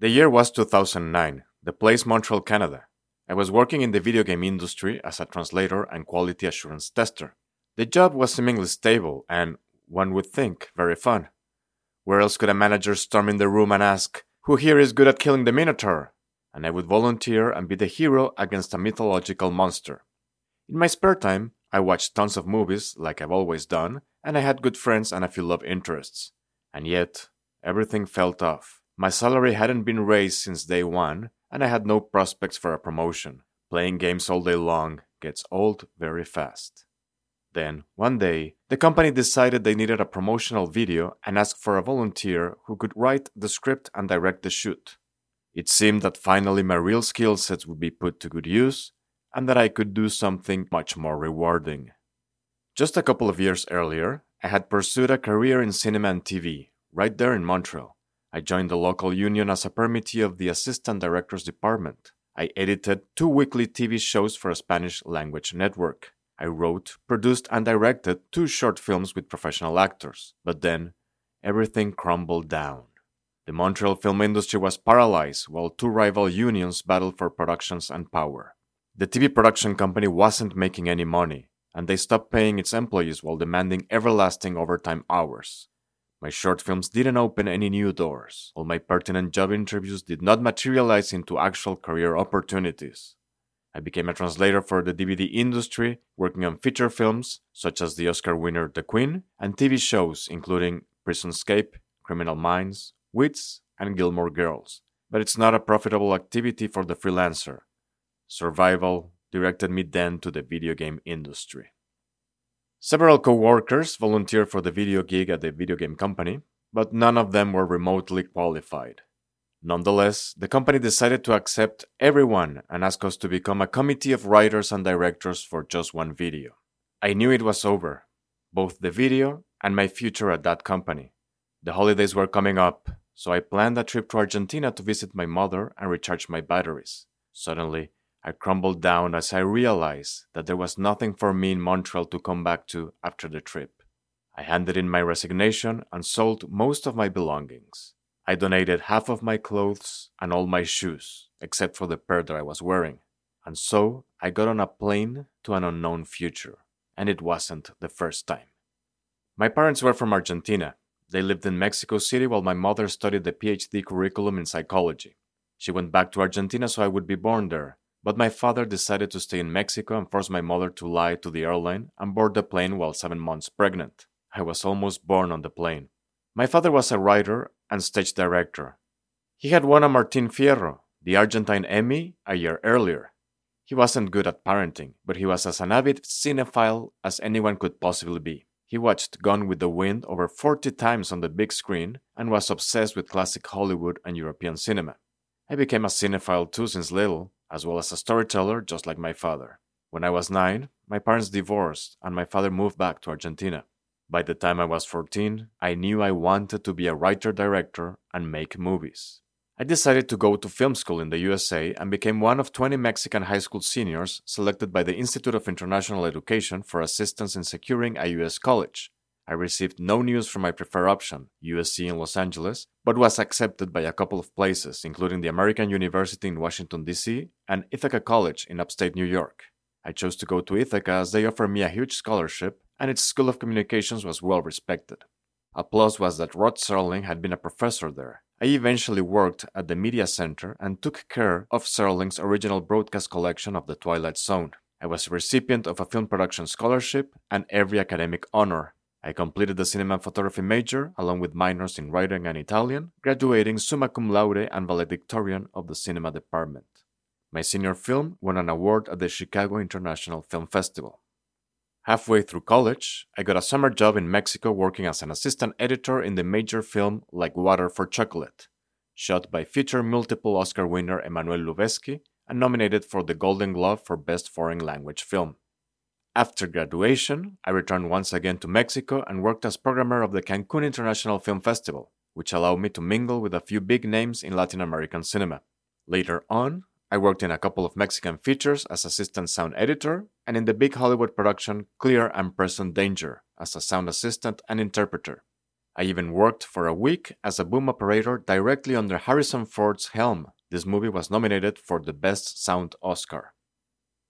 The year was 2009, the place Montreal, Canada. I was working in the video game industry as a translator and quality assurance tester. The job was seemingly stable and, one would think, very fun. Where else could a manager storm in the room and ask, Who here is good at killing the Minotaur? And I would volunteer and be the hero against a mythological monster. In my spare time, I watched tons of movies, like I've always done, and I had good friends and a few love interests. And yet, everything felt off. My salary hadn't been raised since day one, and I had no prospects for a promotion. Playing games all day long gets old very fast. Then, one day, the company decided they needed a promotional video and asked for a volunteer who could write the script and direct the shoot. It seemed that finally my real skill sets would be put to good use and that I could do something much more rewarding. Just a couple of years earlier, I had pursued a career in cinema and TV, right there in Montreal. I joined the local union as a permittee of the Assistant Directors Department. I edited two weekly TV shows for a Spanish language network. I wrote, produced, and directed two short films with professional actors. But then, everything crumbled down. The Montreal film industry was paralyzed while two rival unions battled for productions and power. The TV production company wasn't making any money, and they stopped paying its employees while demanding everlasting overtime hours. My short films didn't open any new doors. All my pertinent job interviews did not materialize into actual career opportunities. I became a translator for the DVD industry, working on feature films such as the Oscar winner The Queen and TV shows including Prison Escape, Criminal Minds, Wits, and Gilmore Girls. But it's not a profitable activity for the freelancer. Survival directed me then to the video game industry. Several co-workers volunteered for the video gig at the video game company, but none of them were remotely qualified. Nonetheless, the company decided to accept everyone and ask us to become a committee of writers and directors for just one video. I knew it was over, both the video and my future at that company. The holidays were coming up, so I planned a trip to Argentina to visit my mother and recharge my batteries. Suddenly, I crumbled down as I realized that there was nothing for me in Montreal to come back to after the trip. I handed in my resignation and sold most of my belongings. I donated half of my clothes and all my shoes, except for the pair that I was wearing. And so I got on a plane to an unknown future, and it wasn't the first time. My parents were from Argentina. They lived in Mexico City while my mother studied the PhD curriculum in psychology. She went back to Argentina so I would be born there, but my father decided to stay in Mexico and forced my mother to lie to the airline and board the plane while seven months pregnant. I was almost born on the plane. My father was a writer and stage director. He had won a Martin Fierro, the Argentine Emmy, a year earlier. He wasn't good at parenting, but he was as an avid cinephile as anyone could possibly be. He watched Gone with the Wind over 40 times on the big screen and was obsessed with classic Hollywood and European cinema. I became a cinephile too since little, as well as a storyteller just like my father. When I was nine, my parents divorced and my father moved back to Argentina. By the time I was 14, I knew I wanted to be a writer director and make movies. I decided to go to film school in the USA and became one of 20 Mexican high school seniors selected by the Institute of International Education for assistance in securing a US college. I received no news from my preferred option, USC in Los Angeles, but was accepted by a couple of places, including the American University in Washington, D.C., and Ithaca College in upstate New York. I chose to go to Ithaca as they offered me a huge scholarship, and its School of Communications was well respected. A plus was that Rod Serling had been a professor there. I eventually worked at the Media Center and took care of Serling's original broadcast collection of The Twilight Zone. I was a recipient of a film production scholarship and every academic honor, I completed the cinema photography major along with minors in writing and Italian, graduating summa cum laude and valedictorian of the cinema department. My senior film won an award at the Chicago International Film Festival. Halfway through college, I got a summer job in Mexico working as an assistant editor in the major film Like Water for Chocolate, shot by future multiple Oscar winner Emmanuel Lubezki and nominated for the Golden Globe for Best Foreign Language Film. After graduation, I returned once again to Mexico and worked as programmer of the Cancun International Film Festival, which allowed me to mingle with a few big names in Latin American cinema. Later on, I worked in a couple of Mexican features as assistant sound editor and in the big Hollywood production Clear and Present Danger as a sound assistant and interpreter. I even worked for a week as a boom operator directly under Harrison Ford's helm. This movie was nominated for the Best Sound Oscar.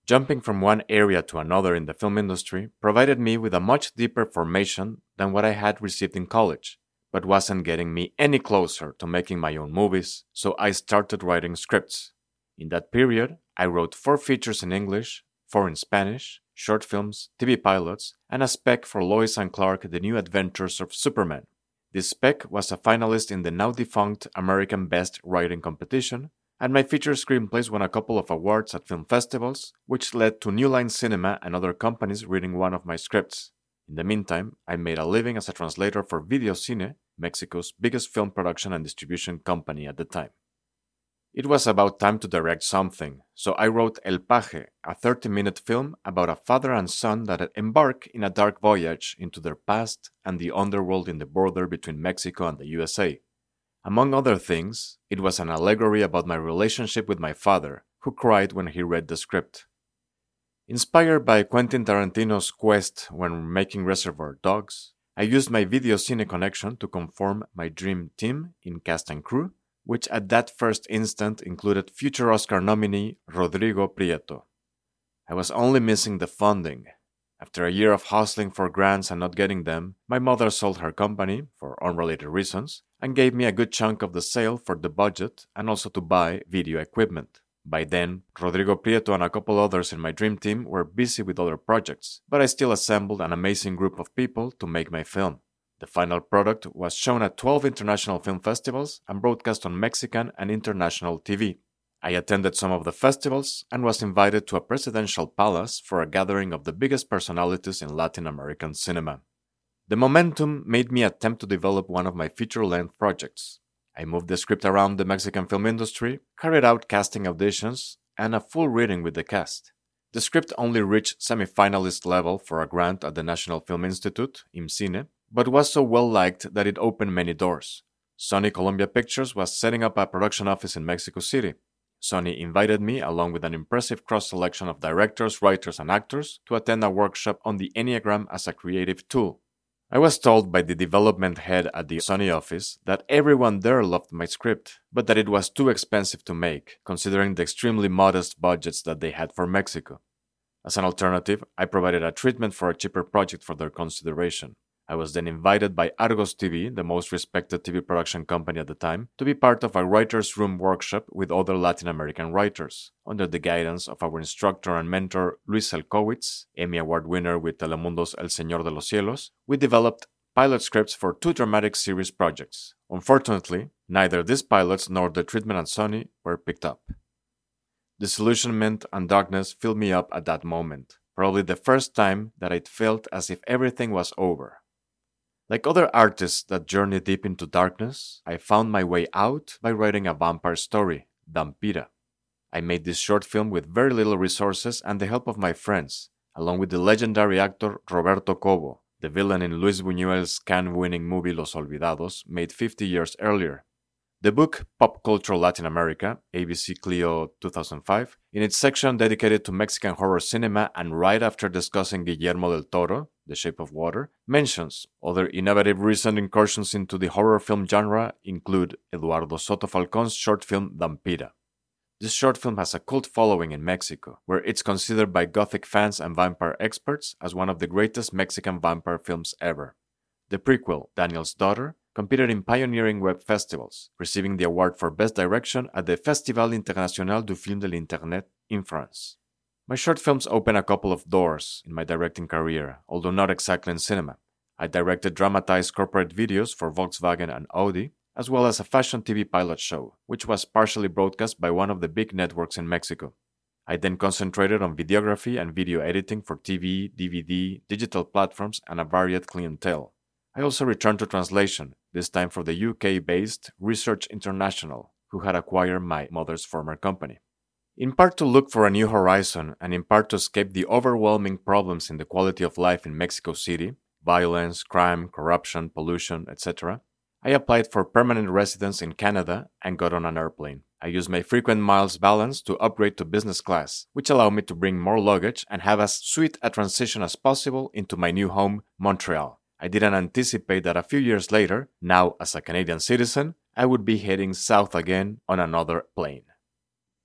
Jumping from one area to another in the film industry provided me with a much deeper formation than what I had received in college, but wasn't getting me any closer to making my own movies, so I started writing scripts. In that period, I wrote four features in English, four in Spanish, short films, TV pilots, and a spec for Lois and Clark The New Adventures of Superman. This spec was a finalist in the now defunct American Best Writing competition, and my feature screenplays won a couple of awards at film festivals, which led to New Line Cinema and other companies reading one of my scripts. In the meantime, I made a living as a translator for Videocine, Mexico's biggest film production and distribution company at the time. It was about time to direct something, so I wrote El Paje, a 30 minute film about a father and son that embark in a dark voyage into their past and the underworld in the border between Mexico and the USA. Among other things, it was an allegory about my relationship with my father, who cried when he read the script. Inspired by Quentin Tarantino's quest when making Reservoir Dogs, I used my Videocine connection to conform my dream team in cast and crew, which at that first instant included future Oscar nominee Rodrigo Prieto. I was only missing the funding, after a year of hustling for grants and not getting them, my mother sold her company, for unrelated reasons, and gave me a good chunk of the sale for the budget and also to buy video equipment. By then, Rodrigo Prieto and a couple others in my dream team were busy with other projects, but I still assembled an amazing group of people to make my film. The final product was shown at 12 international film festivals and broadcast on Mexican and international TV. I attended some of the festivals and was invited to a presidential palace for a gathering of the biggest personalities in Latin American cinema. The momentum made me attempt to develop one of my feature length projects. I moved the script around the Mexican film industry, carried out casting auditions, and a full reading with the cast. The script only reached semi-finalist level for a grant at the National Film Institute, IMCINE, but was so well liked that it opened many doors. Sony Columbia Pictures was setting up a production office in Mexico City, Sony invited me, along with an impressive cross selection of directors, writers, and actors, to attend a workshop on the Enneagram as a creative tool. I was told by the development head at the Sony office that everyone there loved my script, but that it was too expensive to make, considering the extremely modest budgets that they had for Mexico. As an alternative, I provided a treatment for a cheaper project for their consideration. I was then invited by Argos TV, the most respected TV production company at the time, to be part of a writer's room workshop with other Latin American writers. Under the guidance of our instructor and mentor Luis Zelkowicz, Emmy Award winner with Telemundo's El Señor de los Cielos, we developed pilot scripts for two dramatic series projects. Unfortunately, neither these pilots nor the treatment at Sony were picked up. Disillusionment and darkness filled me up at that moment, probably the first time that it felt as if everything was over. Like other artists that journey deep into darkness, I found my way out by writing a vampire story, Vampira. I made this short film with very little resources and the help of my friends, along with the legendary actor Roberto Cobo, the villain in Luis Buñuel's Cannes winning movie Los Olvidados, made 50 years earlier. The book Pop Culture Latin America, ABC Clio 2005, in its section dedicated to Mexican horror cinema and right after discussing Guillermo del Toro, The Shape of Water, mentions other innovative recent incursions into the horror film genre include Eduardo Soto Falcon's short film Vampira. This short film has a cult following in Mexico, where it's considered by Gothic fans and vampire experts as one of the greatest Mexican vampire films ever. The prequel, Daniel's Daughter, competed in pioneering web festivals, receiving the award for Best Direction at the Festival International du Film de l'Internet in France. My short films opened a couple of doors in my directing career, although not exactly in cinema. I directed dramatized corporate videos for Volkswagen and Audi, as well as a fashion TV pilot show, which was partially broadcast by one of the big networks in Mexico. I then concentrated on videography and video editing for TV, DVD, digital platforms, and a varied clientele. I also returned to translation, this time for the UK based Research International, who had acquired my mother's former company. In part to look for a new horizon, and in part to escape the overwhelming problems in the quality of life in Mexico City violence, crime, corruption, pollution, etc. I applied for permanent residence in Canada and got on an airplane. I used my frequent miles balance to upgrade to business class, which allowed me to bring more luggage and have as sweet a transition as possible into my new home, Montreal I didn't anticipate that a few years later, now as a Canadian citizen, I would be heading south again on another plane.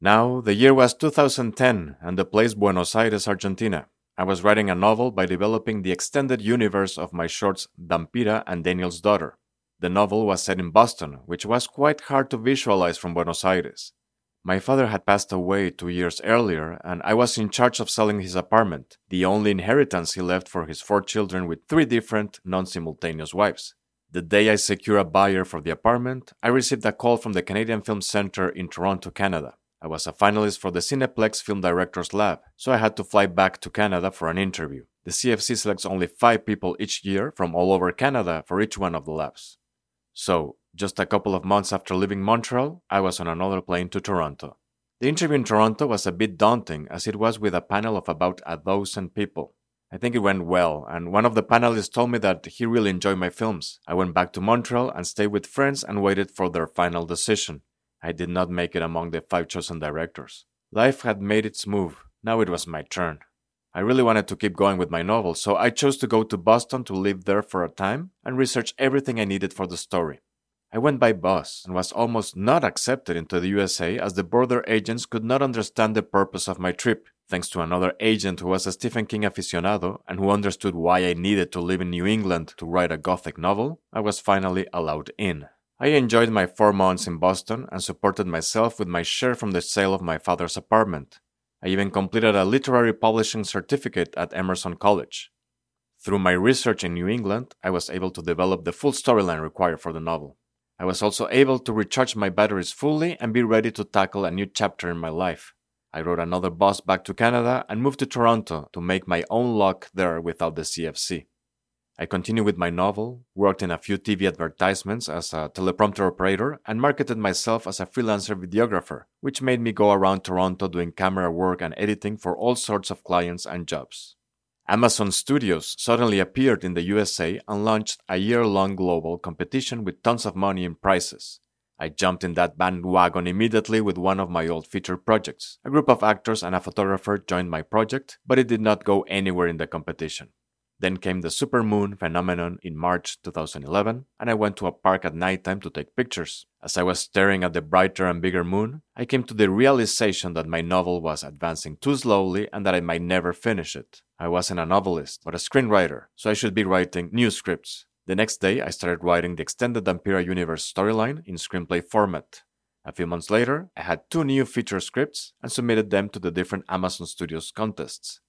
Now, the year was 2010 and the place Buenos Aires, Argentina. I was writing a novel by developing the extended universe of my shorts Dampira and Daniel's Daughter. The novel was set in Boston, which was quite hard to visualize from Buenos Aires. My father had passed away two years earlier, and I was in charge of selling his apartment, the only inheritance he left for his four children with three different, non simultaneous wives. The day I secured a buyer for the apartment, I received a call from the Canadian Film Center in Toronto, Canada. I was a finalist for the Cineplex Film Directors Lab, so I had to fly back to Canada for an interview. The CFC selects only five people each year from all over Canada for each one of the labs. So, just a couple of months after leaving Montreal, I was on another plane to Toronto. The interview in Toronto was a bit daunting as it was with a panel of about a thousand people. I think it went well, and one of the panelists told me that he really enjoyed my films. I went back to Montreal and stayed with friends and waited for their final decision. I did not make it among the five chosen directors. Life had made its move. Now it was my turn. I really wanted to keep going with my novel, so I chose to go to Boston to live there for a time and research everything I needed for the story. I went by bus and was almost not accepted into the USA as the border agents could not understand the purpose of my trip. Thanks to another agent who was a Stephen King aficionado and who understood why I needed to live in New England to write a gothic novel, I was finally allowed in. I enjoyed my four months in Boston and supported myself with my share from the sale of my father's apartment. I even completed a literary publishing certificate at Emerson College. Through my research in New England, I was able to develop the full storyline required for the novel. I was also able to recharge my batteries fully and be ready to tackle a new chapter in my life. I rode another bus back to Canada and moved to Toronto to make my own luck there without the CFC. I continued with my novel, worked in a few TV advertisements as a teleprompter operator, and marketed myself as a freelancer videographer, which made me go around Toronto doing camera work and editing for all sorts of clients and jobs. Amazon Studios suddenly appeared in the USA and launched a year long global competition with tons of money in prizes. I jumped in that bandwagon immediately with one of my old feature projects. A group of actors and a photographer joined my project, but it did not go anywhere in the competition. Then came the supermoon phenomenon in March 2011, and I went to a park at nighttime to take pictures. As I was staring at the brighter and bigger moon, I came to the realization that my novel was advancing too slowly and that I might never finish it. I wasn't a novelist, but a screenwriter, so I should be writing new scripts. The next day, I started writing the extended Dampira universe storyline in screenplay format. A few months later, I had two new feature scripts and submitted them to the different Amazon Studios contests.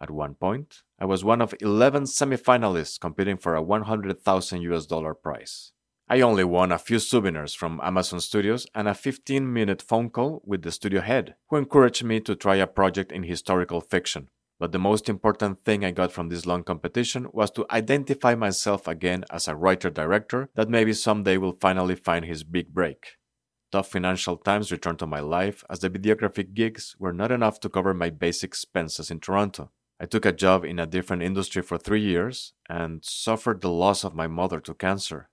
At one point, I was one of 11 semifinalists competing for a 100,000 US dollar prize. I only won a few souvenirs from Amazon Studios and a 15 minute phone call with the studio head, who encouraged me to try a project in historical fiction. But the most important thing I got from this long competition was to identify myself again as a writer director that maybe someday will finally find his big break. Tough financial times returned to my life as the videographic gigs were not enough to cover my basic expenses in Toronto. I took a job in a different industry for three years and suffered the loss of my mother to cancer.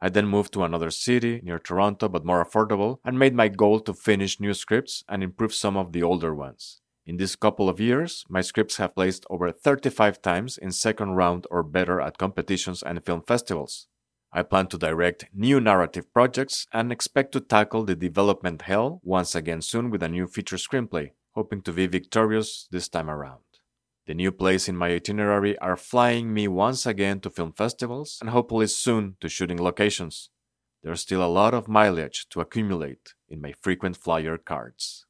I then moved to another city near Toronto but more affordable and made my goal to finish new scripts and improve some of the older ones. In this couple of years, my scripts have placed over 35 times in second round or better at competitions and film festivals. I plan to direct new narrative projects and expect to tackle the development hell once again soon with a new feature screenplay, hoping to be victorious this time around. The new plays in my itinerary are flying me once again to film festivals and hopefully soon to shooting locations. There's still a lot of mileage to accumulate in my frequent flyer cards.